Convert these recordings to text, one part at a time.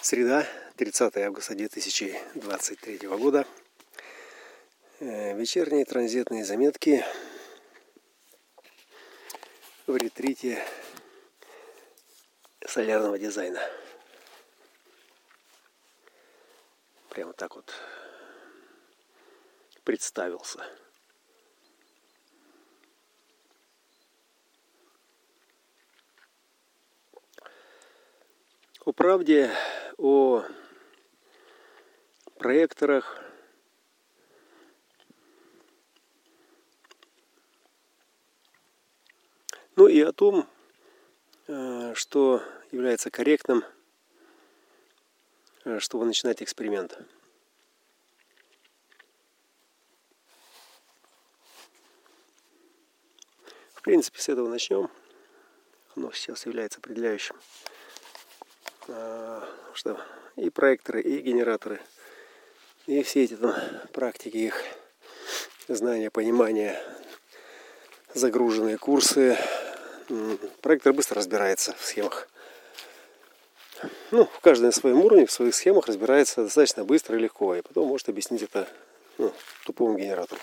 Среда, 30 августа 2023 года. Э, вечерние транзитные заметки в ретрите солярного дизайна. Прямо так вот представился. О правде, о проекторах, ну и о том, э, что является корректным, э, чтобы начинать эксперимент. В принципе, с этого начнем. Оно сейчас является определяющим. А, что и проекторы, и генераторы, и все эти там практики их знания, понимания, загруженные курсы. Проектор быстро разбирается в схемах. Ну, каждый на своем уровне, в своих схемах разбирается достаточно быстро и легко. И потом может объяснить это ну, тупому генератору.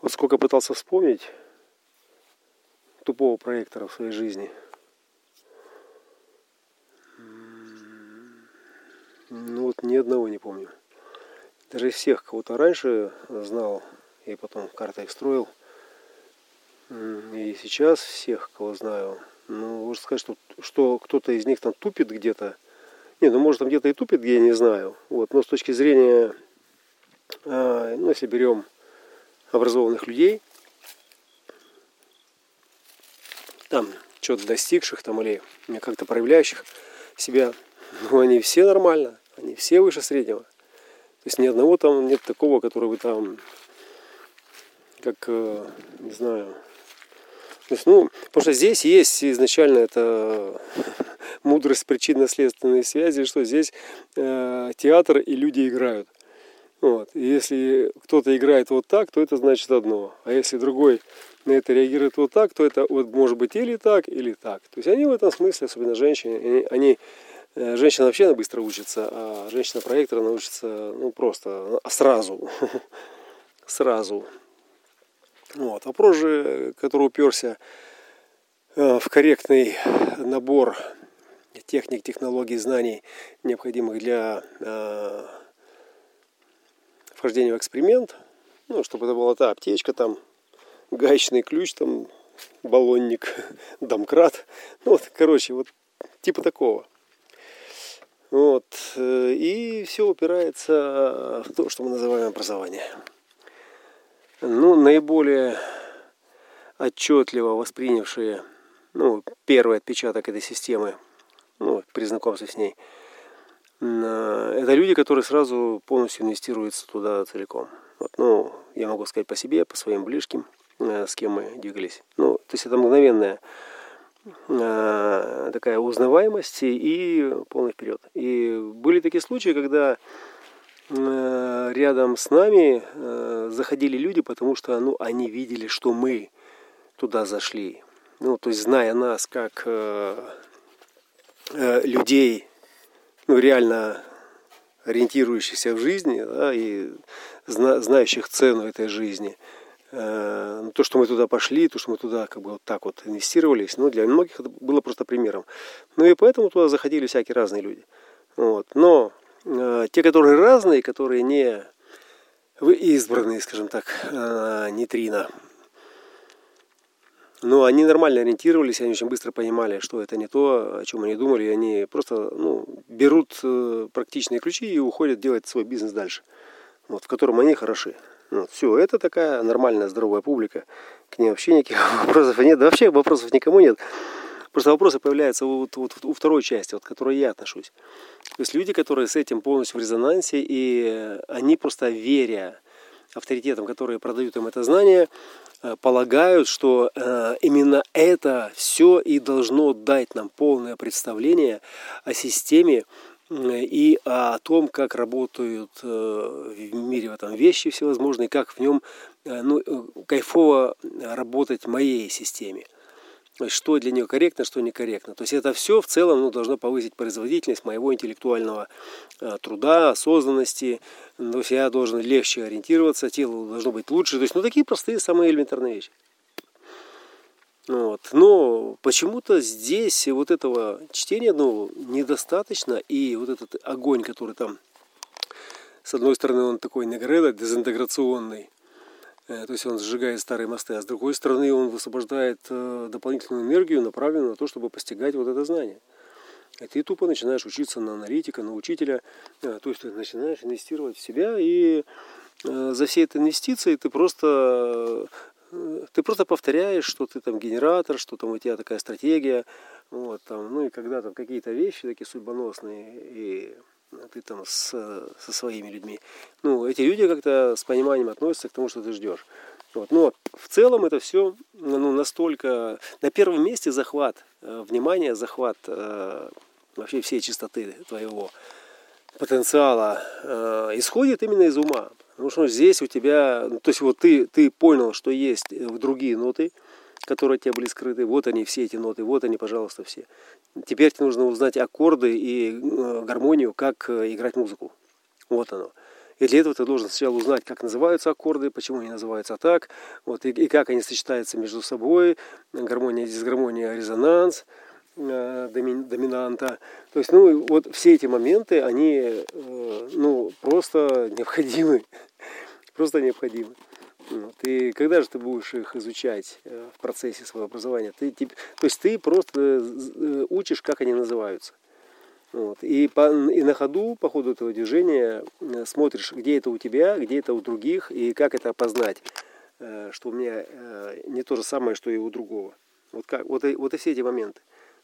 Вот сколько пытался вспомнить, тупого проектора в своей жизни. Ну вот ни одного не помню. Даже из всех, кого-то раньше знал и потом карты их строил. И сейчас всех, кого знаю, ну, можно сказать, что, что кто-то из них там тупит где-то. Не, ну может там где-то и тупит, где я не знаю. Вот. Но с точки зрения, а, ну если берем образованных людей, там что-то достигших там или как-то проявляющих себя, ну они все нормально, они все выше среднего. То есть ни одного там нет такого, который бы там, как, э, не знаю, то есть, ну, потому что здесь есть изначально это мудрость причинно-следственной связи, что здесь э, театр и люди играют. Вот. И если кто-то играет вот так, то это значит одно. А если другой на это реагирует вот так, то это вот может быть или так, или так. То есть они в этом смысле, особенно женщины, они, э, женщина вообще быстро учится, а женщина-проектор научится ну просто сразу. сразу. Вот. Вопрос же, который уперся э, в корректный набор техник, технологий, знаний, необходимых для э, вхождения в эксперимент, ну, чтобы это была та аптечка там, гаечный ключ, там, баллонник, домкрат. Ну, вот, короче, вот типа такого. Вот. Э, и все упирается в то, что мы называем образование. Ну, наиболее отчетливо воспринявшие ну, первый отпечаток этой системы, ну, при знакомстве с ней, это люди, которые сразу полностью инвестируются туда целиком. Вот, ну, я могу сказать по себе, по своим Э, с кем мы двигались. Ну, то есть это мгновенная э, такая узнаваемость и полный вперед. И были такие случаи, когда э, рядом с нами заходили люди, потому что ну, они видели, что мы туда зашли. Ну, то есть зная нас как людей, ну, реально ориентирующихся в жизни, да, и знающих цену этой жизни – Э, ну, то, что мы туда пошли, то, что мы туда как бы вот так вот инвестировались, ну, для многих это было просто примером. Ну и поэтому туда заходили всякие разные люди. Вот. Но э, те, которые разные, которые не избранные, скажем так, э, нейтрино, но они нормально ориентировались, они очень быстро понимали, что это не то, о чем они думали, и они просто ну, берут э, практичные ключи и уходят делать свой бизнес дальше, вот, в котором они хороши. Вот, все, это такая нормальная, здоровая публика. К ней вообще никаких вопросов нет. Да вообще вопросов никому нет. Просто вопросы появляются вот, вот, у второй части, вот, к которой я отношусь. То есть люди, которые с этим полностью в резонансе, и они просто веря авторитетам, которые продают им это знание, э, полагают, что э, именно это все и должно дать нам полное представление о системе, и о том, как работают э, в мире в этом вещи всевозможные, как в нем э, ну, э, кайфово работать в моей системе. то есть, что для нее корректно, что некорректно. То есть это все в целом ну, должно повысить производительность моего интеллектуального э, труда, осознанности. То есть я должен легче ориентироваться, тело должно быть лучше. То есть, ну, такие простые, самые элементарные вещи. Вот. Но почему-то здесь вот этого чтения ну, недостаточно. И вот этот огонь, который там, с одной стороны, он такой негреда, дезинтеграционный, Э, то есть он сжигает старые мосты, а с другой стороны он высвобождает э, дополнительную энергию, направленную на то, чтобы постигать вот это знание. И ты тупо начинаешь учиться на аналитика, на учителя, э, то есть ты начинаешь инвестировать в себя, и за всей этой инвестицией ты просто ты просто повторяешь, что ты там генератор, что там у тебя такая стратегия, вот, там, ну и когда там какие-то вещи такие судьбоносные, и ты там с, со своими людьми. Ну, эти люди как-то с пониманием относятся к тому, что ты ждешь. Вот. Но в целом это все ну, настолько... На первом месте захват э, внимания, захват э, вообще всей чистоты твоего потенциала э, исходит именно из ума. Потому что здесь у тебя... Ну, то есть вот ты, ты понял, что есть другие ноты, которые от тебя были скрыты. Вот они, все эти ноты, вот они, пожалуйста, все. Теперь тебе нужно узнать аккорды и э, гармонию, как э, играть музыку. Вот оно. И для этого ты должен сначала узнать, как называются аккорды, почему они называются так, вот, и, и как они сочетаются между собой, гармония, дисгармония, резонанс, э, доминанта. То есть, ну, вот все эти моменты, они, э, ну, просто необходимы. Просто необходимы. Вот. И когда же ты будешь их изучать э, в процессе своего образования? Ты, то есть ты просто э, учишь, как они называются. Вот. И, по, и на ходу, по ходу этого движения, э, смотришь, где это у тебя, где это у других, и как это опознать, что у меня не то же самое, что и у другого. Вот, как, вот, и, вот и все эти моменты.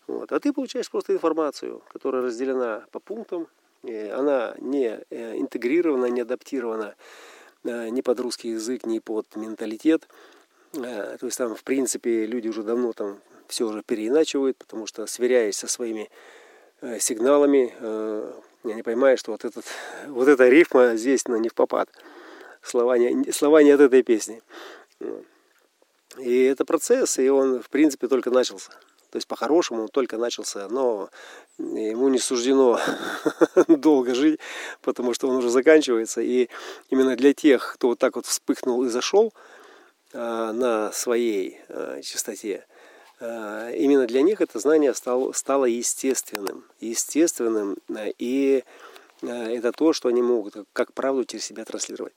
Вот. А ты получаешь просто информацию, которая разделена по пунктам, она не интегрирована, не адаптирована Э, ни под русский язык, ни под менталитет. Э, то есть там, в принципе, люди уже давно там все уже переиначивают, потому что сверяясь со своими э, сигналами, я не понимаю, что вот, этот, вот эта рифма здесь ну, не в попад. Слова не, слова не от этой песни. И это процесс, и он, в принципе, только начался. То есть по-хорошему он только начался, но ему не суждено долго жить, потому что он уже заканчивается. И именно для тех, кто вот так вот вспыхнул и зашел а, на своей а, чистоте, а, именно для них это знание стало, стало естественным. Естественным и это то, что они могут как правду через себя транслировать.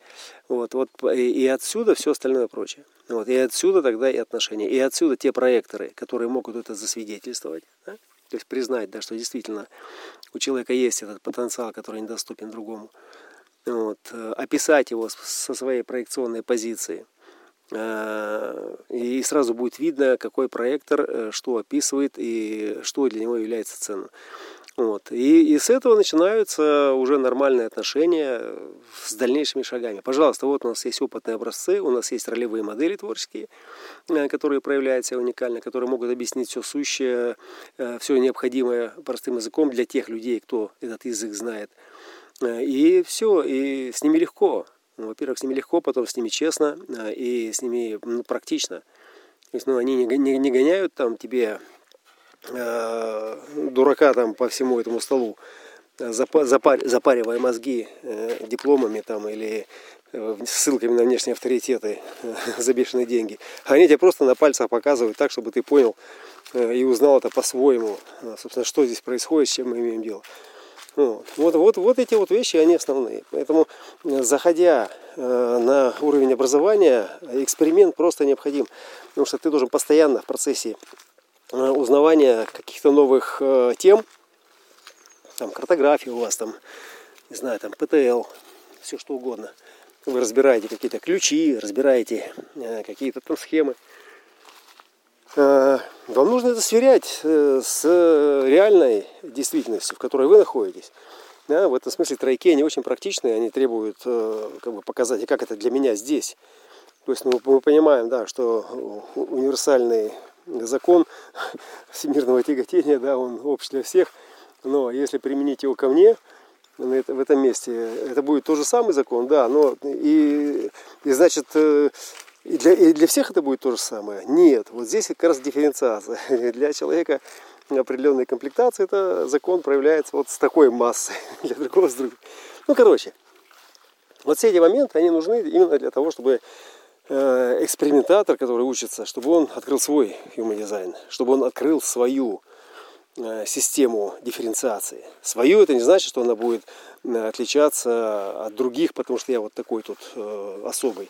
Вот, вот, и отсюда все остальное прочее. Вот, и отсюда тогда и отношения. И отсюда те проекторы, которые могут это засвидетельствовать. Да? То есть признать, да, что действительно у человека есть этот потенциал, который недоступен другому. Вот, э, описать его со своей проекционной позиции. Э, и сразу будет видно, какой проектор э, что описывает и что для него является ценным. Вот. И, и с этого начинаются уже нормальные отношения с дальнейшими шагами. Пожалуйста, вот у нас есть опытные образцы, у нас есть ролевые модели творческие, э, которые проявляют себя уникально, которые могут объяснить все сущее, э, все необходимое простым языком для тех людей, кто этот язык знает. Э, и все, и с ними легко. Ну, во-первых, с ними легко, потом с ними честно и с ними ну, практично. То есть, ну, они не, не, не гоняют там тебе Э, дурака там по всему этому столу, запар, запаривая мозги э, дипломами там или э, ссылками на внешние авторитеты за бешеные деньги. Они тебе просто на пальцах показывают так, чтобы ты понял и узнал это по-своему. Собственно, что здесь происходит, с чем мы имеем дело. Вот, вот, вот, вот эти вот вещи, они основные. Поэтому, заходя на уровень образования, эксперимент просто необходим. Потому что ты должен постоянно в процессе Э, узнавания каких-то новых э, тем, там картография у вас, там, не знаю, там ПТЛ, все что угодно. Вы разбираете какие-то ключи, разбираете э, какие-то там схемы. Вам нужно это сверять с реальной действительностью, в которой вы находитесь. Да, в этом смысле тройки, они очень практичные, они требуют как бы, показать, как это для меня здесь. То есть ну, мы понимаем, да, что универсальный закон всемирного тяготения, да, он общий для всех. Но если применить его ко мне, в этом месте, это будет тот же самый закон, да, но и, и значит, э, И для, и для всех это будет то же самое? Нет. Вот здесь как раз дифференциация. Для человека определенной комплектации это закон проявляется вот с такой массой. Для другого с другим. Ну, короче, вот все эти моменты, они нужны именно для того, чтобы экспериментатор, который учится, чтобы он открыл свой human дизайн, чтобы он открыл свою э, систему дифференциации. Свою это не значит, что она будет э, отличаться от других, потому что я вот такой тут особый.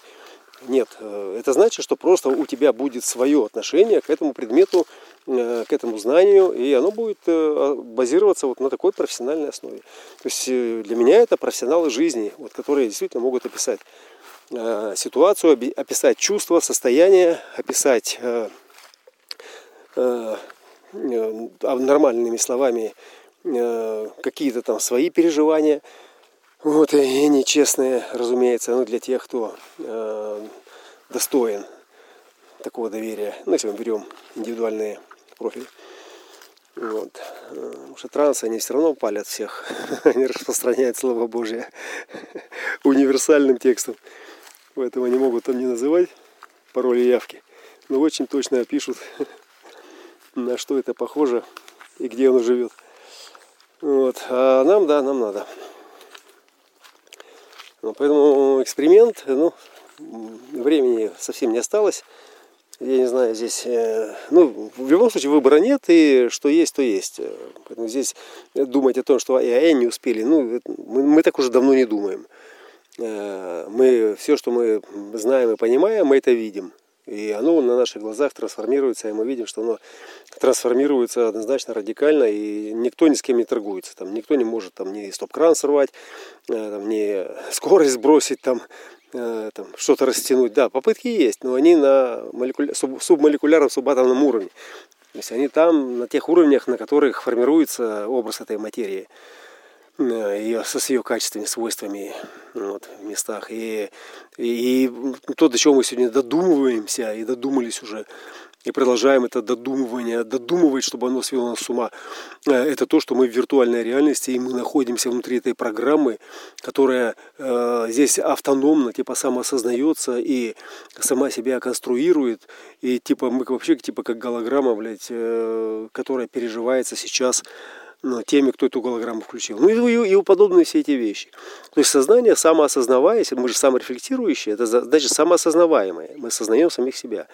Нет, э, это значит, что просто у тебя будет свое отношение к этому предмету, э, к этому знанию, и оно будет э, базироваться вот на такой профессиональной основе. То есть для меня это профессионалы жизни, вот, которые действительно могут описать ситуацию, описать чувства, состояние, описать нормальными словами какие-то там свои переживания – вот, и нечестные, разумеется, ну, для тех, кто э, достоин такого доверия. Ну, если мы берем индивидуальные профили. Вот. Потому что трансы, они все равно палят всех. Они распространяют Слово Божье универсальным текстом. Поэтому они могут там не называть пароли явки, но очень точно опишут, на что это похоже и где оно живет. Вот. А нам, да, нам надо. Поэтому эксперимент, ну, времени совсем не осталось. Я не знаю, здесь, э, ну, в любом случае выбора нет, и что есть, то есть. Поэтому здесь думать о том, что и а не успели, ну, мы, мы так уже давно не думаем. Э, мы все, что мы знаем и понимаем, мы это видим. И оно на наших глазах трансформируется, и мы видим, что оно трансформируется однозначно радикально, и никто ни с кем не торгуется. Там, никто не может там, ни стоп-кран сорвать, э, там, ни скорость сбросить, там, э, там, что-то растянуть. Да, попытки есть, но они на молекуля... субмолекулярном, субатомном уровне. То есть они там на тех уровнях, на которых формируется образ этой материи ее, с ее качествами, свойствами вот, в местах. И, и, и то, до чего мы сегодня додумываемся и додумались уже, и продолжаем это додумывание, додумывать, чтобы оно свело нас с ума. Э, это то, что мы в виртуальной реальности, и мы находимся внутри этой программы, которая э, здесь автономно, типа самоосознается и сама себя конструирует, и типа мы вообще типа как голограмма, блядь, э, которая переживается сейчас ну, теми, кто эту голограмму включил. Ну и, и, и подобные все эти вещи. То есть сознание самоосознаваясь, мы же саморефлектирующие, это значит самоосознаваемое. Мы осознаем самих себя.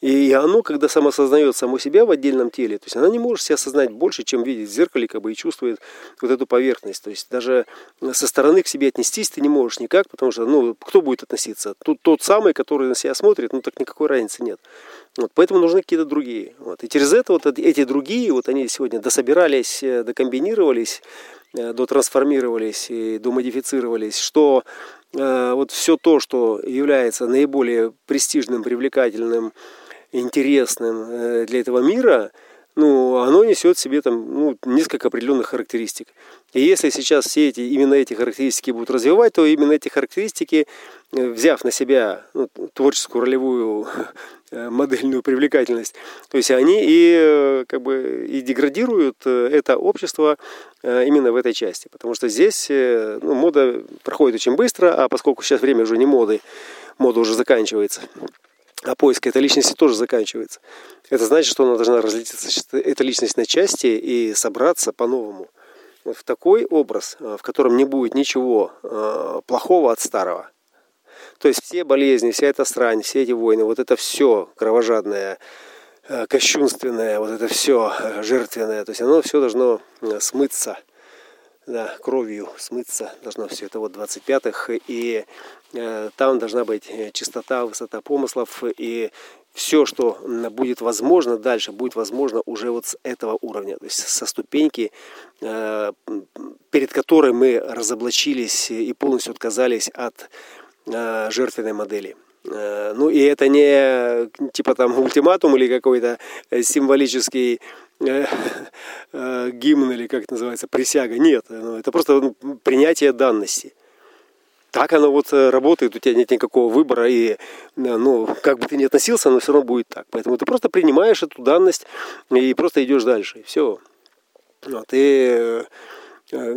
И оно, когда самосознает само себя в отдельном теле, то есть она не может себя осознать больше, чем видит в зеркале, как бы и чувствует вот эту поверхность. То есть даже со стороны к себе отнестись ты не можешь никак, потому что, ну, кто будет относиться? Тут тот самый, который на себя смотрит, ну, так никакой разницы нет. Вот, поэтому нужны какие-то другие. Вот. И через это вот эти другие, вот они сегодня дособирались, э, докомбинировались, э, дотрансформировались и домодифицировались, что э, вот все то, что является наиболее престижным, привлекательным, интересным э, для этого мира, ну, оно несет в себе там, ну, несколько определенных характеристик. И если сейчас все эти, именно эти характеристики будут развивать, то именно эти характеристики, э, взяв на себя ну, творческую ролевую э, модельную привлекательность, то есть они и как бы и деградируют это общество именно в этой части. Потому что здесь ну, мода проходит очень быстро, а поскольку сейчас время уже не моды, мода уже заканчивается, а поиск этой личности тоже заканчивается. Это значит, что она должна разлететься, эта личность на части и собраться по-новому. Вот в такой образ, э, в котором не будет ничего э, плохого от старого. То есть все болезни, вся эта срань, все эти войны, вот это все кровожадное, э, кощунственное, вот это все жертвенное, то есть оно все должно смыться – да, кровью смыться должно все это вот 25-х, и э, там должна быть э, чистота, высота помыслов, и все, что будет возможно дальше, будет возможно уже вот с этого уровня, то есть со ступеньки, э, перед которой мы разоблачились и полностью отказались от э, жертвенной модели. Э, ну и это не типа там ультиматум или какой-то э, символический э, гимн или как это называется, присяга. Нет, ну, это просто ну, принятие данности. Так оно вот работает, у тебя нет никакого выбора, и ну, как бы ты ни относился, оно все равно будет так. Поэтому ты просто принимаешь эту данность и просто идешь дальше, и все. Вот, и Э,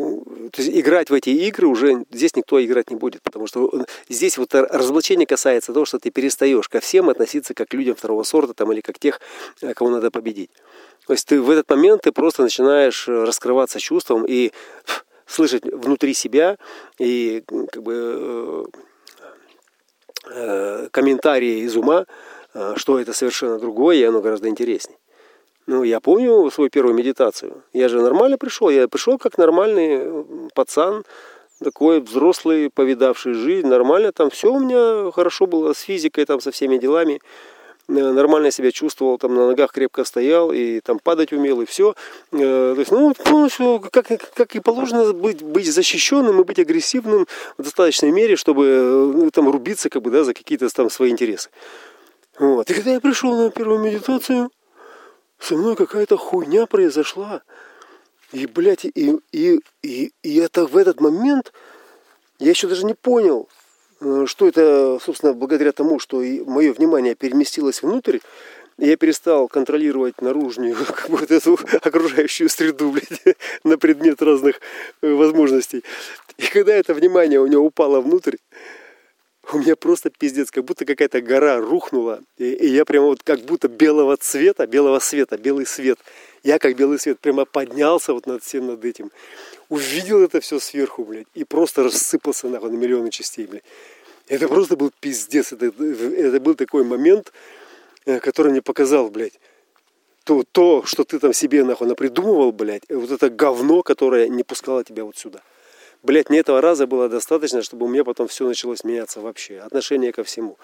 то есть играть в эти игры уже здесь никто играть не будет, потому что здесь вот разоблачение касается того, что ты перестаешь ко всем относиться как к людям второго сорта там, или как тех, э, кого надо победить. То есть ты в этот момент ты просто начинаешь э, раскрываться чувством и слышать внутри себя и как бы комментарии из ума, что это совершенно другое, и оно гораздо интереснее. Ну, я помню свою первую медитацию. Я же нормально пришел. Я пришел как нормальный пацан, такой взрослый, повидавший жизнь. Нормально там все у меня хорошо было с физикой, там со всеми делами. Э, нормально себя чувствовал, там на ногах крепко стоял и там падать умел и все. Э, то есть, ну, полностью, как, как и положено быть, быть защищенным и быть агрессивным в достаточной мере, чтобы ну, там рубиться как бы, да, за какие-то там свои интересы. Вот. И когда я пришел на первую медитацию, со мной какая-то хуйня произошла. И, блядь, и, и, и, и это в этот момент я еще даже не понял, э, что это, собственно, благодаря тому, что мое внимание переместилось внутрь, я перестал контролировать наружную как бы, вот эту окружающую среду, блядь, на предмет разных э, возможностей. И когда это внимание у него упало внутрь, у меня просто пиздец, как будто какая-то гора рухнула, и, и я прямо вот как будто белого цвета, белого света, белый свет. Я как белый свет прямо поднялся вот над всем над этим, увидел это все сверху, блядь, и просто рассыпался нахуй на миллионы частей, блядь. Это просто был пиздец, это, это был такой момент, э, который мне показал, блядь, то, то, что ты там себе нахуй напридумывал, блядь, вот это говно, которое не пускало тебя вот сюда. Блять, мне этого раза было достаточно, чтобы у меня потом все началось меняться вообще. Отношение ко всему.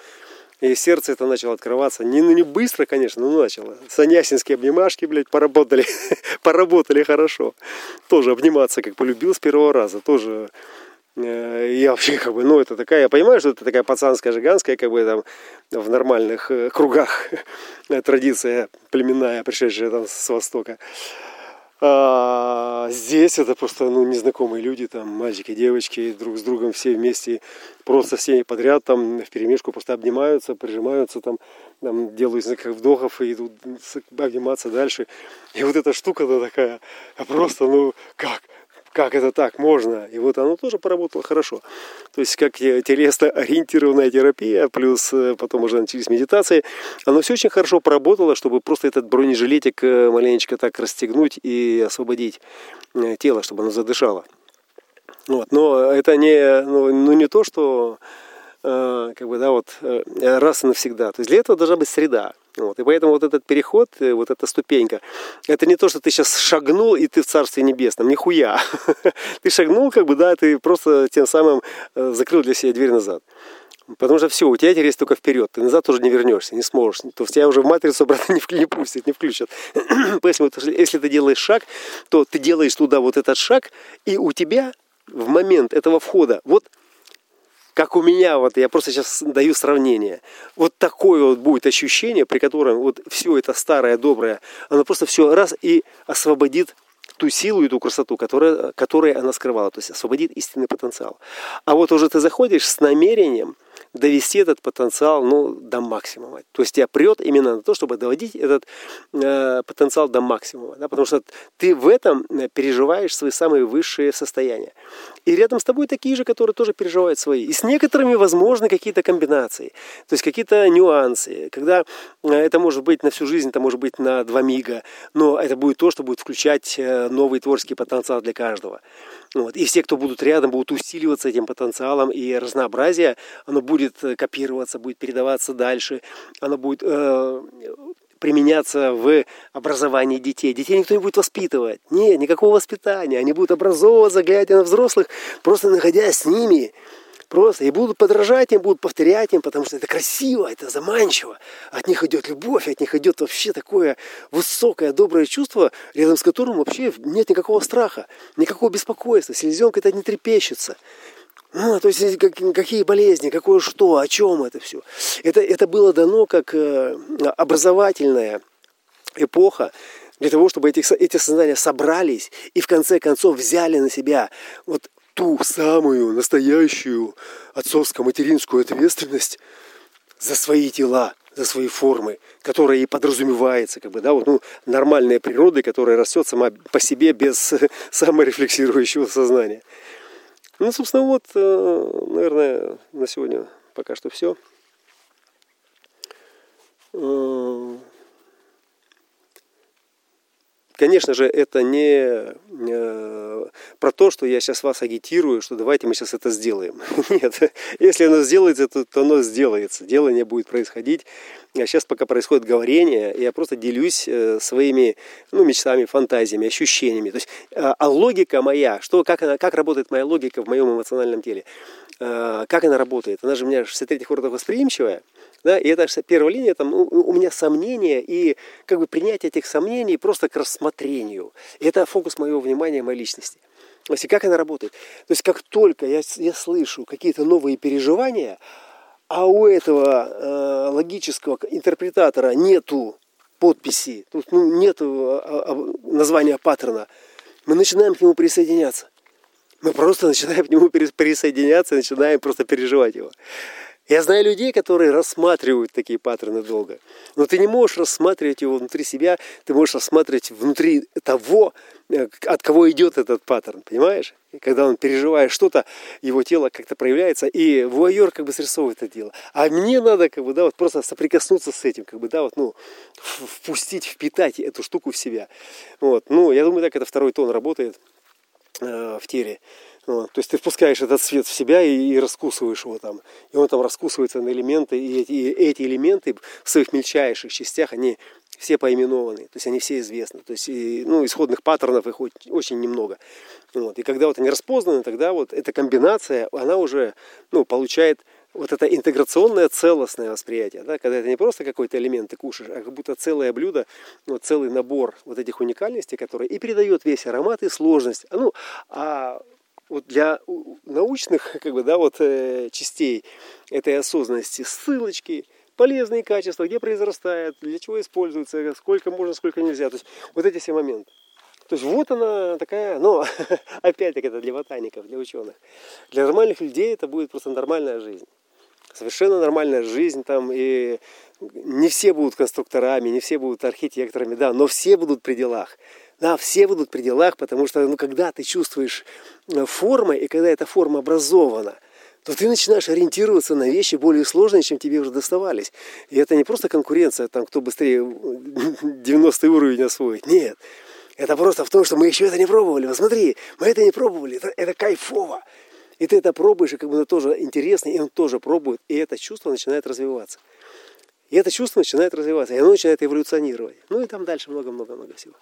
И сердце это начало открываться. Не, ну, не быстро, конечно, но начало. Санясинские обнимашки, блядь, поработали. поработали хорошо. Тоже обниматься, как полюбил с первого раза. Тоже я вообще как бы, ну это такая, я понимаю, что это такая пацанская, жиганская, как бы там в нормальных э, кругах традиция племенная, пришедшая там с Востока. А здесь это просто ну, незнакомые люди, там мальчики, девочки, друг с другом все вместе, просто все подряд там в перемешку просто обнимаются, прижимаются там, там делают несколько вдохов и идут обниматься дальше. И вот эта штука то такая, просто ну как, как это так можно? И вот оно тоже поработало хорошо. То есть как телесно-ориентированная терапия, плюс э, потом уже начались медитации, оно все очень хорошо поработало, чтобы просто этот бронежилетик э, маленечко так расстегнуть и освободить э, тело, чтобы оно задышало. Вот. Но это не, ну, ну не то, что как бы, да, вот раз и навсегда. То есть для этого должна быть среда. Вот. И поэтому вот этот переход, э, вот эта ступенька, это не то, что ты сейчас шагнул, и ты в Царстве Небесном. Нихуя. ты шагнул, как бы, да, ты просто тем самым закрыл для себя дверь назад. Потому что все, у тебя есть только вперед. Ты назад уже не вернешься, не сможешь. То есть тебя уже в матрицу обратно не, не пустят, не включат. Поэтому, если ты делаешь шаг, то ты делаешь туда вот этот шаг, и у тебя в момент этого входа, вот как у меня, вот я просто сейчас даю сравнение. Вот такое вот будет ощущение, при котором вот все это старое, доброе, оно просто все раз и освободит ту силу и ту красоту, которая, которая она скрывала, то есть освободит истинный потенциал. А вот уже ты заходишь с намерением – довести этот потенциал ну, до максимума. То есть тебя прет именно на то, чтобы доводить этот э, потенциал до максимума. Да? Потому что ты в этом э, переживаешь свои самые высшие состояния. И рядом с тобой такие же, которые тоже переживают свои. И с некоторыми возможны какие-то комбинации, то есть какие-то нюансы. Когда э, это может быть на всю жизнь, это может быть на два мига, но это будет то, что будет включать э, новый творческий потенциал для каждого. Вот. И все, кто будут рядом, будут усиливаться этим потенциалом, и разнообразие, оно будет э, копироваться, будет передаваться дальше, оно будет э, применяться в образовании детей. Детей никто не будет воспитывать. Нет, никакого воспитания. Они будут образовываться, глядя на взрослых, просто находясь с ними. Просто и будут подражать им, будут повторять им, потому что это красиво, это заманчиво. От них идет любовь, от них идет вообще такое высокое, доброе чувство, рядом с которым вообще нет никакого страха, никакого беспокойства. Селезенка это не трепещется. Ну, то есть как, какие болезни, какое что, о чем это все. Это, это было дано как э, образовательная эпоха для того, чтобы эти, эти сознания собрались и в конце концов взяли на себя вот ту самую настоящую отцовско-материнскую ответственность за свои тела, за свои формы, которая и подразумевается, как бы, да, вот, ну, нормальная природа, которая растет сама по себе без саморефлексирующего сознания. Ну, собственно, вот, э, наверное, на сегодня пока что все. Э, конечно же, это не э, про то, что я сейчас вас агитирую, что давайте мы сейчас это сделаем. Нет, если оно сделается, то, то оно сделается. Делание будет происходить. А сейчас пока происходит говорение, я просто делюсь э, своими ну, мечтами, фантазиями, ощущениями. То есть, а логика моя, что, как, она, как работает моя логика в моем эмоциональном теле, как она работает. Она же у меня 63 ордов восприимчивая. Да, и это первая линия, там, у меня сомнения и как бы принятие этих сомнений просто к рассмотрению. И это фокус моего внимания, моей личности. То есть, как она работает? То есть, как только я, я слышу какие-то новые переживания, а у этого э, логического интерпретатора нету подписи, тут ну, нету а, а, названия паттерна, мы начинаем к нему присоединяться. Мы просто начинаем к нему присоединяться, начинаем просто переживать его. Я знаю людей, которые рассматривают такие паттерны долго. Но ты не можешь рассматривать его внутри себя, ты можешь рассматривать внутри того, э, от кого идет этот паттерн, понимаешь? И когда он переживает что-то, его тело как-то проявляется, и вуайер как бы срисовывает это дело. А мне надо как бы, да, вот просто соприкоснуться с этим, как бы, да, вот, ну, впустить, впитать эту штуку в себя. Вот, ну, я думаю, так это второй тон работает э, в теле. Вот. То есть ты впускаешь этот свет в себя и, и раскусываешь его там. И он там раскусывается на элементы, и эти, и эти элементы в своих мельчайших частях, они все поименованы, то есть они все известны. То есть и, ну, исходных паттернов их очень немного. Вот. И когда вот они распознаны, тогда вот эта комбинация, она уже ну, получает вот это интеграционное целостное восприятие, да, когда это не просто какой-то элемент ты кушаешь, а как будто целое блюдо, вот целый набор вот этих уникальностей, которые и передает весь аромат и сложность. Ну, а вот для научных как бы, да, вот, э, частей этой осознанности ссылочки, полезные качества, где произрастает, для чего используется, сколько можно, сколько нельзя. То есть вот эти все моменты. То есть вот она такая, но опять-таки это для ботаников, для ученых. Для нормальных людей это будет просто нормальная жизнь. Совершенно нормальная жизнь там, и не все будут конструкторами, не все будут архитекторами, да, но все будут при делах. Да, все будут при делах, потому что ну, когда ты чувствуешь э, формы, и когда эта форма образована, то ты начинаешь ориентироваться на вещи более сложные, чем тебе уже доставались. И это не просто конкуренция, там, кто быстрее 90 уровень освоит. Нет. Это просто в том, что мы еще это не пробовали. Вот мы это не пробовали. Это, это кайфово. И ты это пробуешь, и как бы это тоже интересно, и он тоже пробует, и это чувство начинает развиваться. И это чувство начинает развиваться, и оно начинает эволюционировать. Ну и там дальше много-много-много всего.